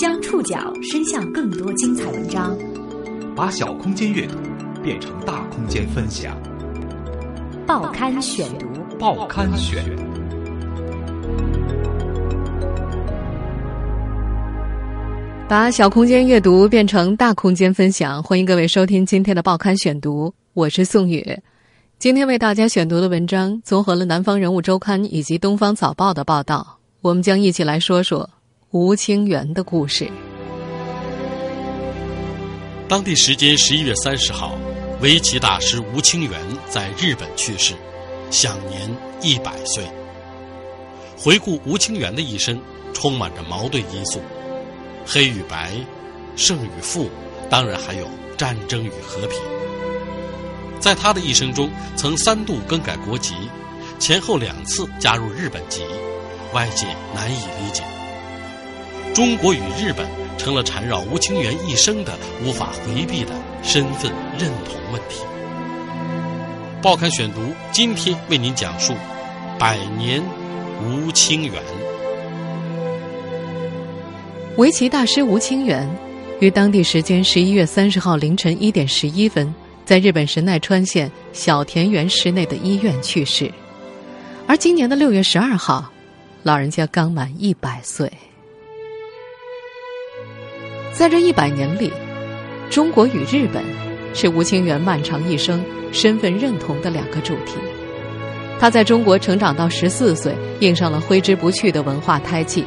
将触角伸向更多精彩文章，把小空间阅读变成大空间分享。报刊选读，报刊选。把小空间阅读变成大空间分享，欢迎各位收听今天的报刊选读，我是宋宇。今天为大家选读的文章综合了《南方人物周刊》以及《东方早报》的报道，我们将一起来说说吴清源的故事。当地时间十一月三十号，围棋大师吴清源在日本去世，享年一百岁。回顾吴清源的一生，充满着矛盾因素。黑与白，胜与负，当然还有战争与和平。在他的一生中，曾三度更改国籍，前后两次加入日本籍，外界难以理解。中国与日本成了缠绕吴清源一生的无法回避的身份认同问题。报刊选读今天为您讲述：百年吴清源。围棋大师吴清源于当地时间十一月三十号凌晨一点十一分，在日本神奈川县小田园市内的医院去世。而今年的六月十二号，老人家刚满一百岁。在这一百年里，中国与日本是吴清源漫长一生身份认同的两个主题。他在中国成长到十四岁，印上了挥之不去的文化胎记。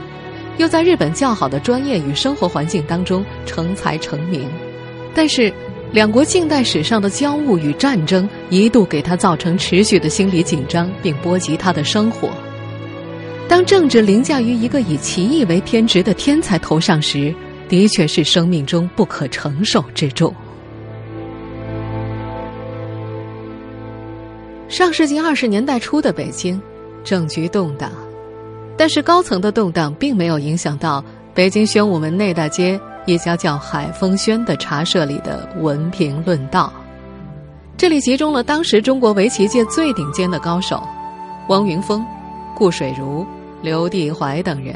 又在日本较好的专业与生活环境当中成才成名，但是两国近代史上的交恶与战争一度给他造成持续的心理紧张，并波及他的生活。当政治凌驾于一个以奇异为天职的天才头上时，的确是生命中不可承受之重。上世纪二十年代初的北京，政局动荡。但是高层的动荡并没有影响到北京宣武门内大街一家叫海风轩的茶社里的文评论道。这里集中了当时中国围棋界最顶尖的高手，汪云峰、顾水如、刘地怀等人。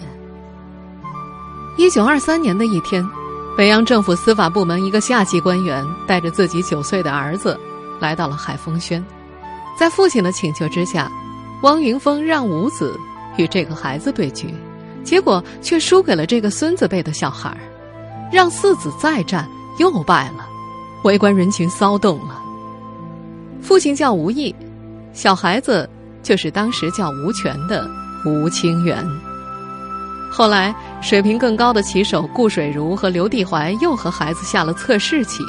一九二三年的一天，北洋政府司法部门一个下级官员带着自己九岁的儿子来到了海风轩，在父亲的请求之下，汪云峰让五子。与这个孩子对局，结果却输给了这个孙子辈的小孩儿，让四子再战又败了，围观人群骚动了。父亲叫吴毅，小孩子就是当时叫吴权的吴清源。后来水平更高的棋手顾水如和刘地怀又和孩子下了测试棋，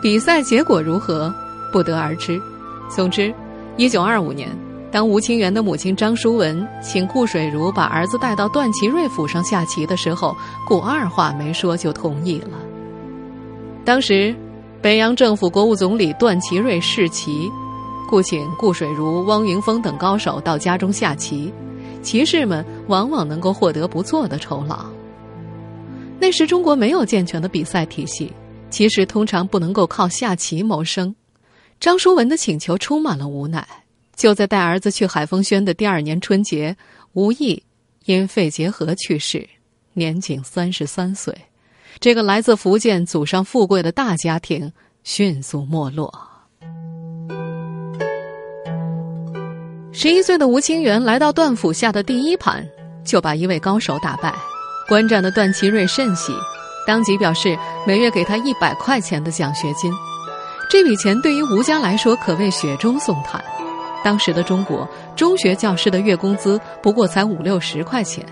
比赛结果如何不得而知。总之，一九二五年。当吴清源的母亲张淑文请顾水如把儿子带到段祺瑞府上下棋的时候，顾二话没说就同意了。当时，北洋政府国务总理段祺瑞试棋，故请顾水如、汪云峰等高手到家中下棋，棋士们往往能够获得不错的酬劳。那时中国没有健全的比赛体系，棋士通常不能够靠下棋谋生。张淑文的请求充满了无奈。就在带儿子去海丰轩的第二年春节，吴毅因肺结核去世，年仅三十三岁。这个来自福建、祖上富贵的大家庭迅速没落。十一岁的吴清源来到段府下的第一盘，就把一位高手打败。观战的段祺瑞甚喜，当即表示每月给他一百块钱的奖学金。这笔钱对于吴家来说可谓雪中送炭。当时的中国中学教师的月工资不过才五六十块钱。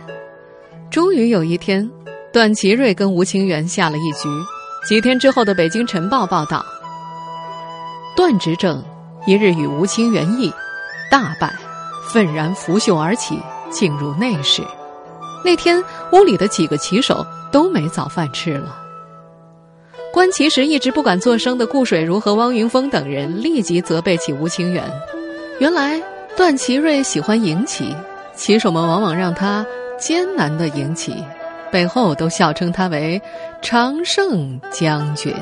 终于有一天，段祺瑞跟吴清源下了一局。几天之后的《北京晨报》报道，段执政一日与吴清源议，大败，愤然拂袖而起，进入内室。那天屋里的几个棋手都没早饭吃了。观棋时一直不敢作声的顾水如和汪云峰等人立即责备起吴清源。原来段祺瑞喜欢赢棋，棋手们往往让他艰难的赢棋，背后都笑称他为常胜将军。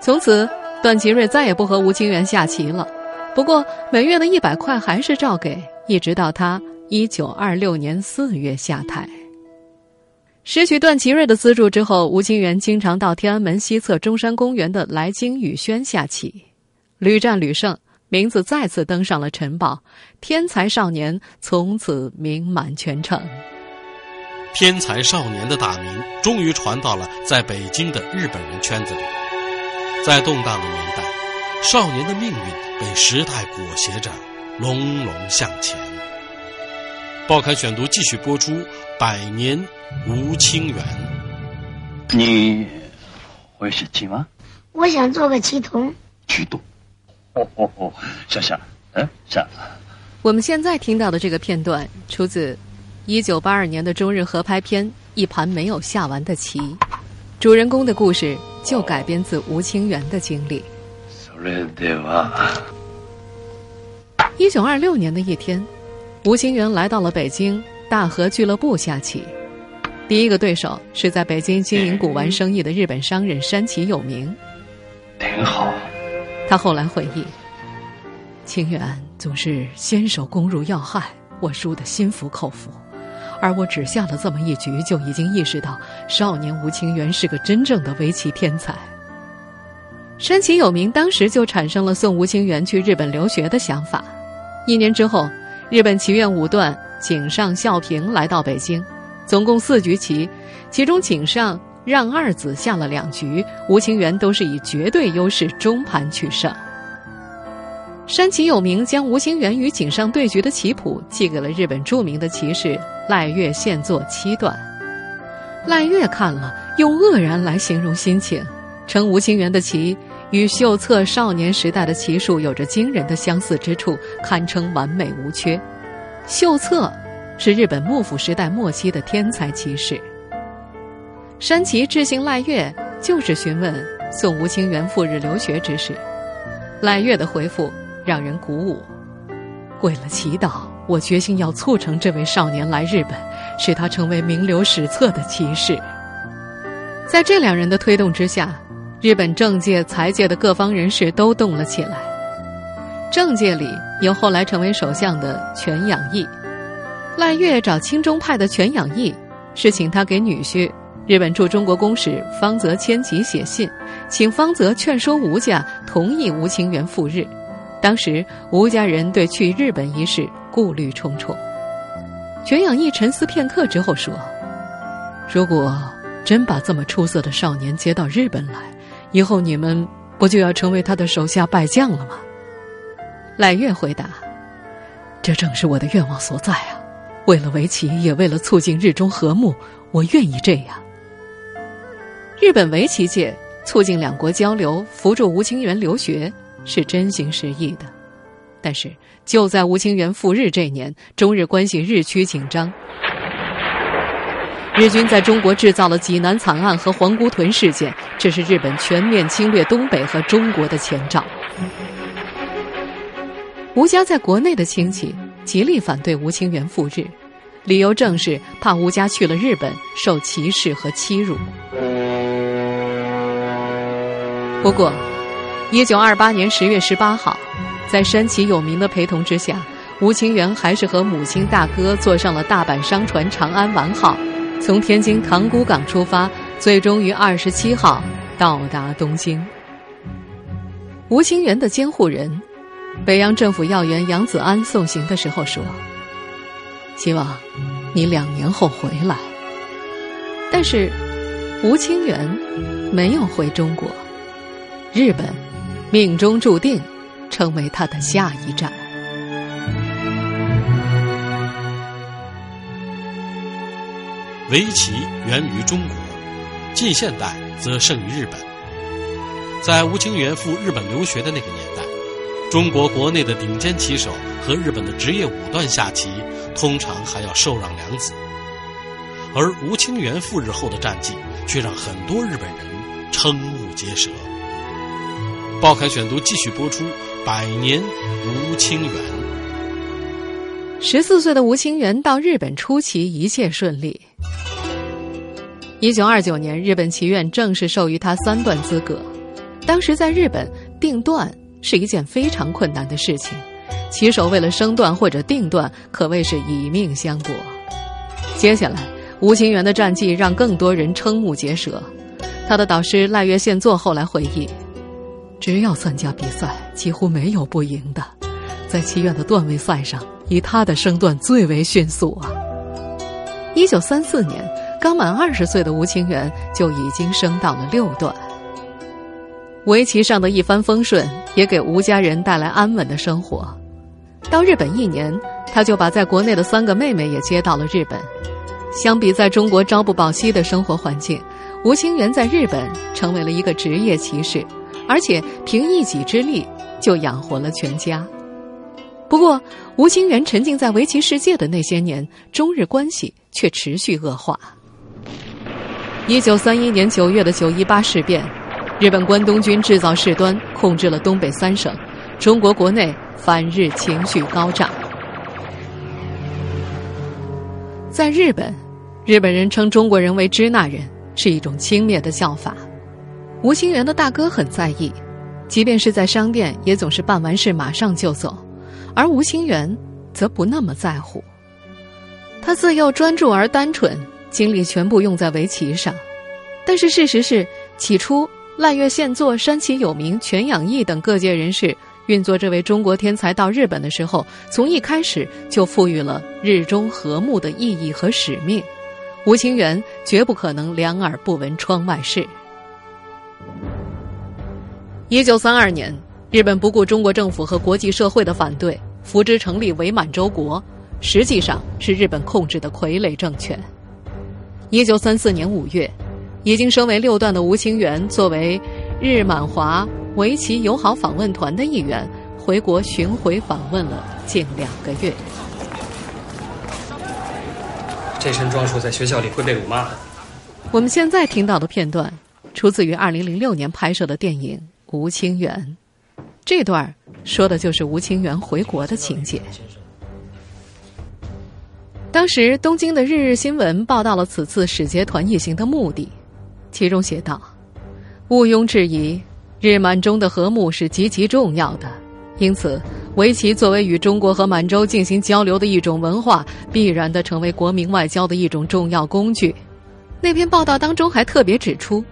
从此，段祺瑞再也不和吴清源下棋了。不过，每月的一百块还是照给，一直到他一九二六年四月下台。失去段祺瑞的资助之后，吴清源经常到天安门西侧中山公园的来京雨轩下棋，屡战屡胜，名字再次登上了晨报。天才少年从此名满全城。天才少年的大名终于传到了在北京的日本人圈子里。在动荡的年代，少年的命运被时代裹挟着，隆隆向前。报刊选读继续播出。百年吴清源，你会写棋吗？我想做个棋童。棋童，哦哦哦，下下，嗯，下。我们现在听到的这个片段出自一九八二年的中日合拍片《一盘没有下完的棋》，主人公的故事就改编自吴清源的经历。一九二六年的一天，吴清源来到了北京。大和俱乐部下棋，第一个对手是在北京经营古玩生意的日本商人山崎有明。挺好。他后来回忆，清源总是先手攻入要害，我输得心服口服。而我只下了这么一局，就已经意识到少年吴清源是个真正的围棋天才。山崎有明当时就产生了送吴清源去日本留学的想法。一年之后，日本棋院五段。井上孝平来到北京，总共四局棋，其中井上让二子下了两局，吴清源都是以绝对优势中盘取胜。山崎有明将吴清源与井上对局的棋谱寄给了日本著名的棋士赖月现作七段，赖月看了用愕然来形容心情，称吴清源的棋与秀策少年时代的棋术有着惊人的相似之处，堪称完美无缺。秀策是日本幕府时代末期的天才棋士。山崎致信赖月，就是询问送吴清源赴日留学之事。赖月的回复让人鼓舞：为了祈祷，我决心要促成这位少年来日本，使他成为名留史册的骑士。在这两人的推动之下，日本政界、财界的各方人士都动了起来。政界里有后来成为首相的全养义，赖月找亲中派的全养义，是请他给女婿日本驻中国公使方泽千吉写信，请方泽劝说吴家同意吴清源赴日。当时吴家人对去日本一事顾虑重重。全养义沉思片刻之后说：“如果真把这么出色的少年接到日本来，以后你们不就要成为他的手下败将了吗？”赖月回答：“这正是我的愿望所在啊！为了围棋，也为了促进日中和睦，我愿意这样。”日本围棋界促进两国交流、扶助吴清源留学是真心实意的，但是就在吴清源赴日这年，中日关系日趋紧张，日军在中国制造了济南惨案和皇姑屯事件，这是日本全面侵略东北和中国的前兆。吴家在国内的亲戚极力反对吴清源赴日，理由正是怕吴家去了日本受歧视和欺辱。不过，一九二八年十月十八号，在山崎有名的陪同之下，吴清源还是和母亲大哥坐上了大阪商船“长安丸号”，从天津塘沽港出发，最终于二十七号到达东京。吴清源的监护人。北洋政府要员杨子安送行的时候说：“希望你两年后回来。”但是吴清源没有回中国，日本命中注定成为他的下一站。围棋源于中国，近现代则胜于日本。在吴清源赴日本留学的那个年代。中国国内的顶尖棋手和日本的职业五段下棋，通常还要受让两子。而吴清源赴日后的战绩，却让很多日本人瞠目结舌。报刊选读继续播出：百年吴清源。十四岁的吴清源到日本出棋，一切顺利。一九二九年，日本棋院正式授予他三段资格。当时在日本定段。是一件非常困难的事情，棋手为了升段或者定段，可谓是以命相搏。接下来，吴清源的战绩让更多人瞠目结舌。他的导师赖月宪作后来回忆：“只要参加比赛，几乎没有不赢的。在棋院的段位赛上，以他的升段最为迅速啊。”一九三四年，刚满二十岁的吴清源就已经升到了六段。围棋上的一帆风顺，也给吴家人带来安稳的生活。到日本一年，他就把在国内的三个妹妹也接到了日本。相比在中国朝不保夕的生活环境，吴清源在日本成为了一个职业棋士，而且凭一己之力就养活了全家。不过，吴清源沉浸在围棋世界的那些年，中日关系却持续恶化。一九三一年九月的九一八事变，日本关东军制造事端，控制了东北三省，中国国内。反日情绪高涨，在日本，日本人称中国人为“支那人”，是一种轻蔑的叫法。吴清源的大哥很在意，即便是在商店，也总是办完事马上就走，而吴清源则不那么在乎。他自幼专注而单纯，精力全部用在围棋上。但是事实是，起初赖月宪作、山崎有名、全养义等各界人士。运作这位中国天才到日本的时候，从一开始就赋予了日中和睦的意义和使命。吴清源绝不可能两耳不闻窗外事。一九三二年，日本不顾中国政府和国际社会的反对，扶植成立伪满洲国，实际上是日本控制的傀儡政权。一九三四年五月，已经升为六段的吴清源作为日满华。围棋友好访问团的一员回国巡回访问了近两个月。这身装束在学校里会被辱骂的。我们现在听到的片段出自于二零零六年拍摄的电影《吴清源》，这段说的就是吴清源回国的情节。当时东京的《日日新闻》报道了此次使节团一行的目的，其中写道：“毋庸置疑。”日满中的和睦是极其重要的，因此，围棋作为与中国和满洲进行交流的一种文化，必然的成为国民外交的一种重要工具。那篇报道当中还特别指出，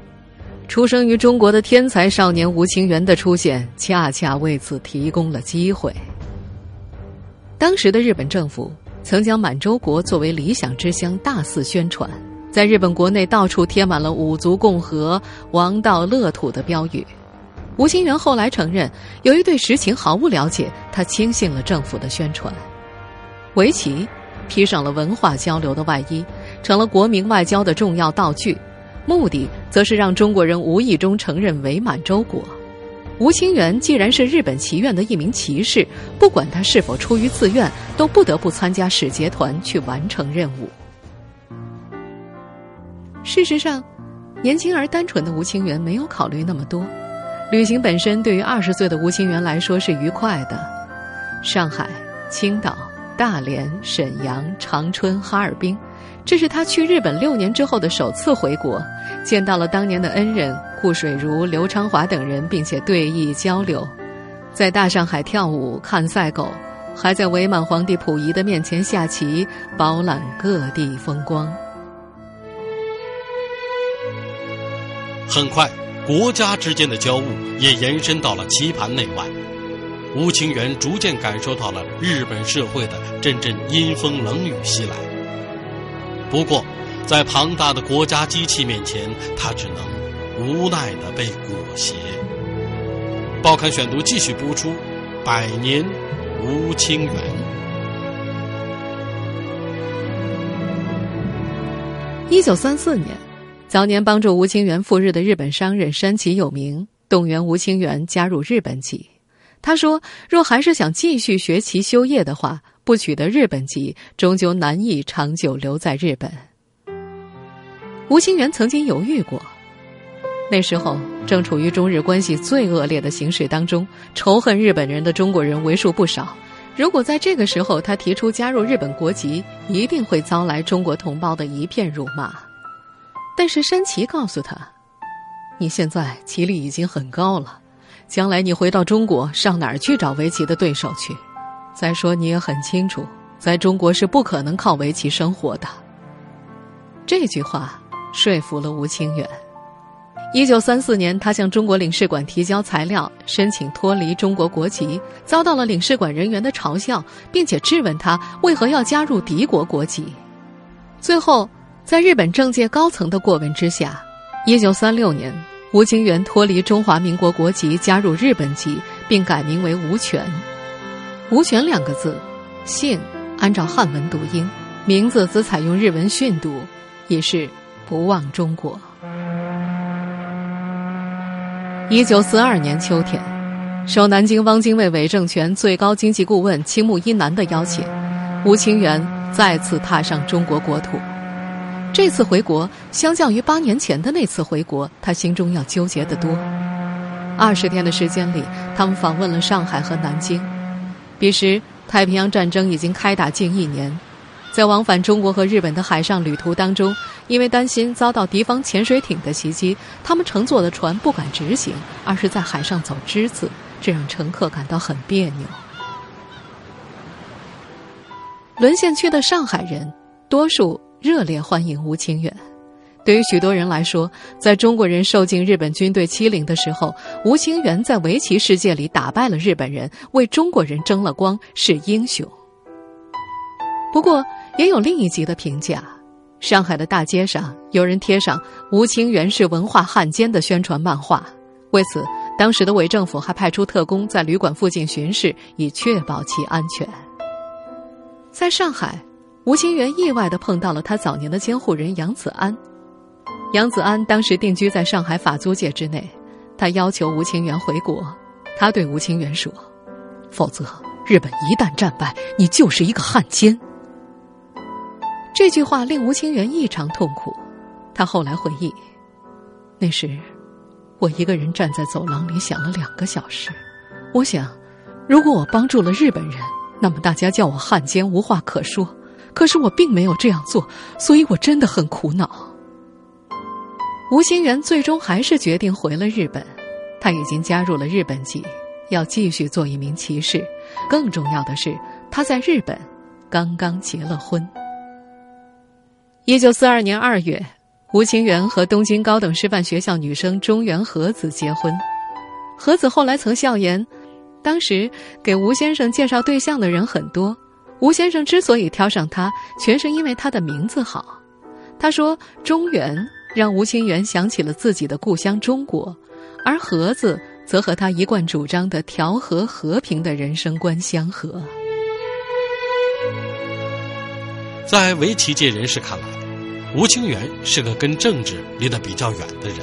出生于中国的天才少年吴清源的出现，恰恰为此提供了机会。当时的日本政府曾将满洲国作为理想之乡，大肆宣传，在日本国内到处贴满了“五族共和”“王道乐土”的标语。吴清源后来承认，由于对实情毫无了解，他轻信了政府的宣传。围棋披上了文化交流的外衣，成了国民外交的重要道具，目的则是让中国人无意中承认伪满洲国。吴清源既然是日本棋院的一名棋士，不管他是否出于自愿，都不得不参加使节团去完成任务。事实上，年轻而单纯的吴清源没有考虑那么多。旅行本身对于二十岁的吴清源来说是愉快的，上海、青岛、大连、沈阳、长春、哈尔滨，这是他去日本六年之后的首次回国，见到了当年的恩人顾水如、刘昌华等人，并且对弈交流，在大上海跳舞、看赛狗，还在伪满皇帝溥仪的面前下棋，饱览各地风光。很快。国家之间的交恶也延伸到了棋盘内外，吴清源逐渐感受到了日本社会的阵阵阴风冷雨袭来。不过，在庞大的国家机器面前，他只能无奈的被裹挟。报刊选读继续播出，《百年吴清源》。一九三四年。早年帮助吴清源赴日的日本商人山崎有名动员吴清源加入日本籍。他说：“若还是想继续学习修业的话，不取得日本籍，终究难以长久留在日本。”吴清源曾经犹豫过，那时候正处于中日关系最恶劣的形势当中，仇恨日本人的中国人为数不少。如果在这个时候他提出加入日本国籍，一定会遭来中国同胞的一片辱骂。但是山崎告诉他：“你现在棋力已经很高了，将来你回到中国，上哪儿去找围棋的对手去？再说你也很清楚，在中国是不可能靠围棋生活的。这句话说服了吴清远。一九三四年，他向中国领事馆提交材料，申请脱离中国国籍，遭到了领事馆人员的嘲笑，并且质问他为何要加入敌国国籍。最后，在日本政界高层的过问之下，一九三六年，吴清源脱离中华民国国籍，加入日本籍，并改名为吴权。吴权两个字，姓按照汉文读音，名字则采用日文训读，也是不忘中国。一九四二年秋天，受南京汪精卫伪政权最高经济顾问青木一男的邀请，吴清源再次踏上中国国土。这次回国，相较于八年前的那次回国，他心中要纠结得多。二十天的时间里，他们访问了上海和南京。彼时，太平洋战争已经开打近一年。在往返中国和日本的海上旅途当中，因为担心遭到敌方潜水艇的袭击，他们乘坐的船不敢直行，而是在海上走之字，这让乘客感到很别扭。沦陷区的上海人，多数热烈欢迎吴清远。对于许多人来说，在中国人受尽日本军队欺凌的时候，吴清源在围棋世界里打败了日本人，为中国人争了光，是英雄。不过，也有另一级的评价。上海的大街上，有人贴上“吴清源是文化汉奸”的宣传漫画。为此，当时的伪政府还派出特工在旅馆附近巡视，以确保其安全。在上海，吴清源意外地碰到了他早年的监护人杨子安。杨子安当时定居在上海法租界之内，他要求吴清源回国。他对吴清源说：“否则，日本一旦战败，你就是一个汉奸。”这句话令吴清源异常痛苦。他后来回忆，那时我一个人站在走廊里想了两个小时。我想，如果我帮助了日本人，那么大家叫我汉奸无话可说。可是我并没有这样做，所以我真的很苦恼。吴清源最终还是决定回了日本。他已经加入了日本籍，要继续做一名骑士。更重要的是，他在日本刚刚结了婚。一九四二年二月，吴清源和东京高等师范学校女生中原和子结婚。和子后来曾笑言，当时给吴先生介绍对象的人很多，吴先生之所以挑上他，全是因为他的名字好。他说：“中原让吴清源想起了自己的故乡中国，而盒子则和他一贯主张的调和和平的人生观相合。”在围棋界人士看来，吴清源是个跟政治离得比较远的人，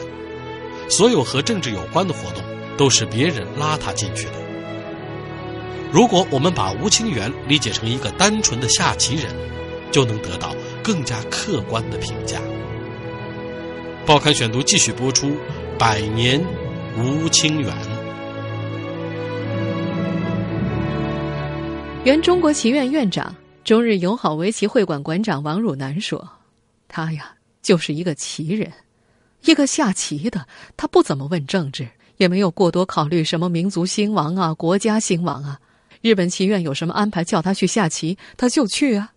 所有和政治有关的活动都是别人拉他进去的。如果我们把吴清源理解成一个单纯的下棋人，就能得到更加客观的评价。报刊选读继续播出《百年吴清源》。原中国棋院院长。中日友好围棋会馆馆长王汝南说：“他呀，就是一个棋人，一个下棋的。他不怎么问政治，也没有过多考虑什么民族兴亡啊、国家兴亡啊。日本棋院有什么安排，叫他去下棋，他就去啊。”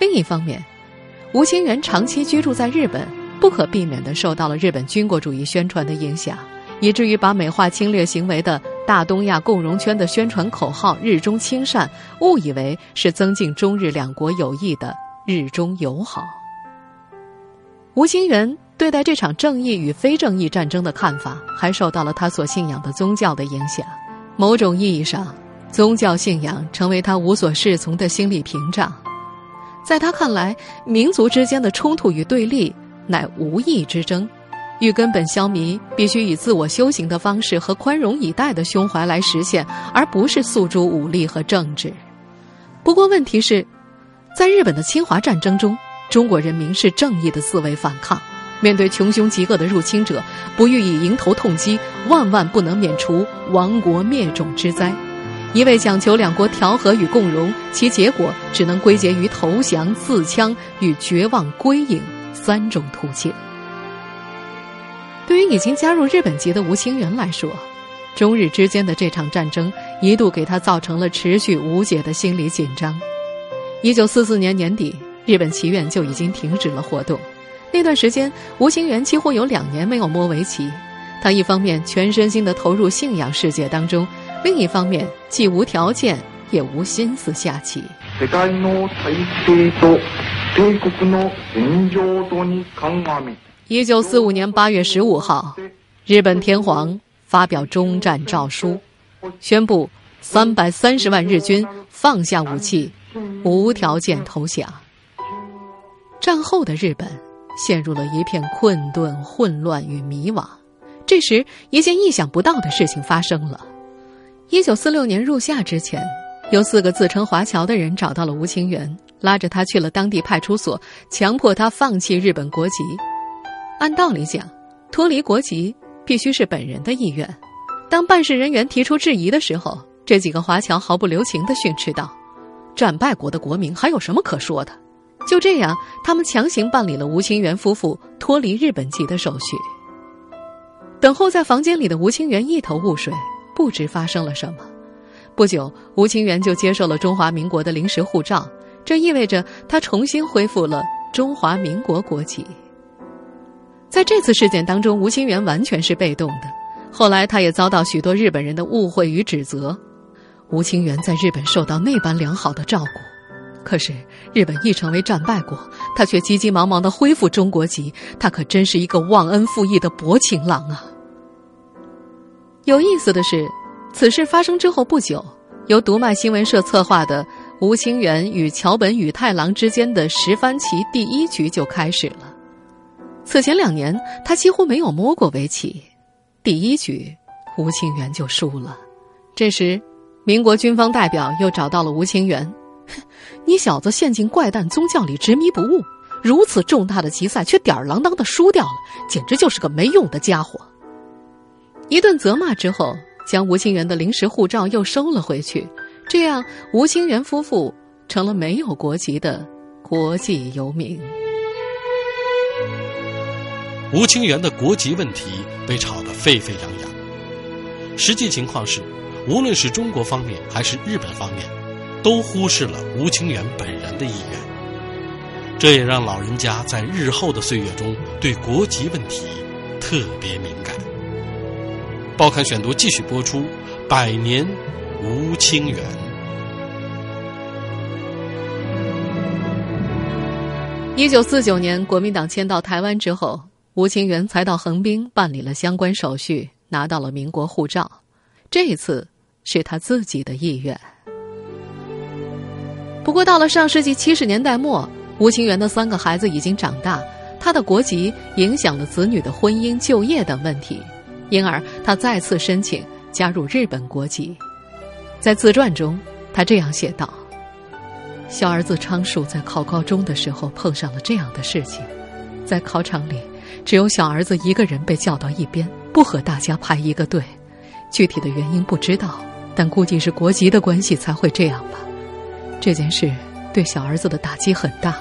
另一方面，吴清源长期居住在日本，不可避免地受到了日本军国主义宣传的影响，以至于把美化侵略行为的。大东亚共荣圈的宣传口号“日中亲善”，误以为是增进中日两国友谊的“日中友好”。吴清源对待这场正义与非正义战争的看法，还受到了他所信仰的宗教的影响。某种意义上，宗教信仰成为他无所适从的心理屏障。在他看来，民族之间的冲突与对立乃无义之争。欲根本消弭，必须以自我修行的方式和宽容以待的胸怀来实现，而不是诉诸武力和政治。不过，问题是，在日本的侵华战争中，中国人民是正义的自卫反抗。面对穷凶极恶的入侵者，不予以迎头痛击，万万不能免除亡国灭种之灾。一味讲求两国调和与共荣，其结果只能归结于投降、自枪与绝望归隐三种途径。对于已经加入日本籍的吴清源来说，中日之间的这场战争一度给他造成了持续无解的心理紧张。一九四四年年底，日本棋院就已经停止了活动。那段时间，吴清源几乎有两年没有摸围棋。他一方面全身心地投入信仰世界当中，另一方面既无条件也无心思下棋。一九四五年八月十五号，日本天皇发表终战诏书，宣布三百三十万日军放下武器，无条件投降。战后的日本陷入了一片困顿、混乱与迷惘。这时，一件意想不到的事情发生了。一九四六年入夏之前，有四个自称华侨的人找到了吴清源，拉着他去了当地派出所，强迫他放弃日本国籍。按道理讲，脱离国籍必须是本人的意愿。当办事人员提出质疑的时候，这几个华侨毫不留情地训斥道：“战败国的国民还有什么可说的？”就这样，他们强行办理了吴清源夫妇脱离日本籍的手续。等候在房间里的吴清源一头雾水，不知发生了什么。不久，吴清源就接受了中华民国的临时护照，这意味着他重新恢复了中华民国国籍。在这次事件当中，吴清源完全是被动的。后来，他也遭到许多日本人的误会与指责。吴清源在日本受到那般良好的照顾。可是，日本一成为战败国，他却急急忙忙的恢复中国籍，他可真是一个忘恩负义的薄情郎啊！有意思的是，此事发生之后不久，由读卖新闻社策划的吴清源与桥本宇太郎之间的十番棋第一局就开始了。此前两年，他几乎没有摸过围棋，第一局，吴清源就输了。这时，民国军方代表又找到了吴清源。你小子陷进怪诞宗教里执迷不悟，如此重大的棋赛却吊儿郎当的输掉了，简直就是个没用的家伙。一顿责骂之后，将吴清源的临时护照又收了回去，这样吴清源夫妇成了没有国籍的国际游民。吴清源的国籍问题被炒得沸沸扬扬，实际情况是，无论是中国方面还是日本方面。都忽视了吴清源本人的意愿，这也让老人家在日后的岁月中对国籍问题特别敏感。报刊选读继续播出《百年吴清源》。一九四九年，国民党迁到台湾之后，吴清源才到横滨办理了相关手续，拿到了民国护照。这一次是他自己的意愿。不过，到了上世纪七十年代末，吴清源的三个孩子已经长大，他的国籍影响了子女的婚姻、就业等问题，因而他再次申请加入日本国籍。在自传中，他这样写道：“小儿子昌树在考高中的时候碰上了这样的事情，在考场里，只有小儿子一个人被叫到一边，不和大家排一个队。具体的原因不知道，但估计是国籍的关系才会这样吧。”这件事对小儿子的打击很大，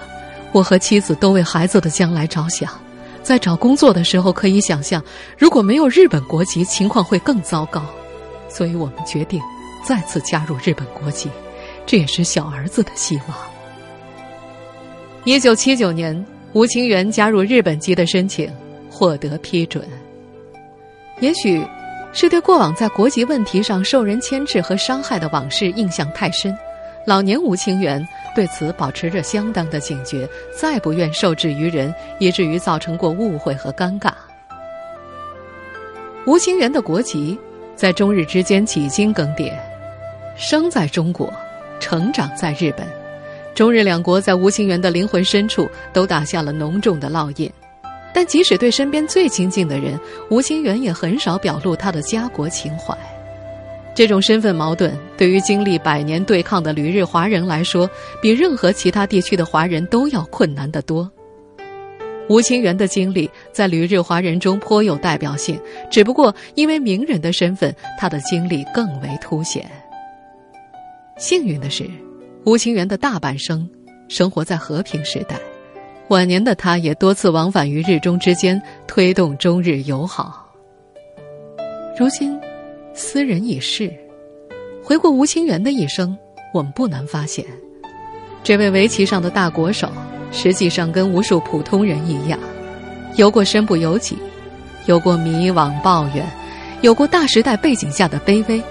我和妻子都为孩子的将来着想。在找工作的时候，可以想象，如果没有日本国籍，情况会更糟糕。所以我们决定再次加入日本国籍，这也是小儿子的希望。一九七九年，吴清源加入日本籍的申请获得批准。也许是对过往在国籍问题上受人牵制和伤害的往事印象太深。老年吴清源对此保持着相当的警觉，再不愿受制于人，以至于造成过误会和尴尬。吴清源的国籍在中日之间几经更迭，生在中国，成长在日本，中日两国在吴清源的灵魂深处都打下了浓重的烙印。但即使对身边最亲近的人，吴清源也很少表露他的家国情怀。这种身份矛盾，对于经历百年对抗的旅日华人来说，比任何其他地区的华人都要困难得多。吴清源的经历在旅日华人中颇有代表性，只不过因为名人的身份，他的经历更为凸显。幸运的是，吴清源的大半生生活在和平时代，晚年的他也多次往返于日中之间，推动中日友好。如今。斯人已逝，回顾吴清源的一生，我们不难发现，这位围棋上的大国手，实际上跟无数普通人一样，有过身不由己，有过迷惘抱怨，有过大时代背景下的卑微，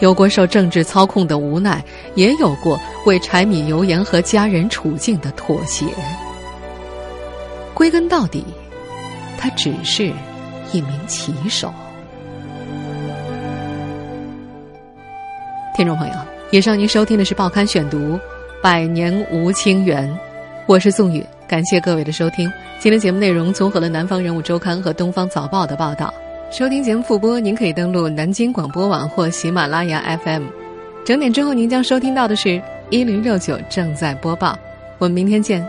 有过受政治操控的无奈，也有过为柴米油盐和家人处境的妥协。归根到底，他只是一名棋手。听众朋友，以上您收听的是《报刊选读》，百年吴清源，我是宋宇，感谢各位的收听。今天节目内容综合了《南方人物周刊》和《东方早报》的报道。收听节目复播，您可以登录南京广播网或喜马拉雅 FM。整点之后，您将收听到的是一零六九正在播报。我们明天见。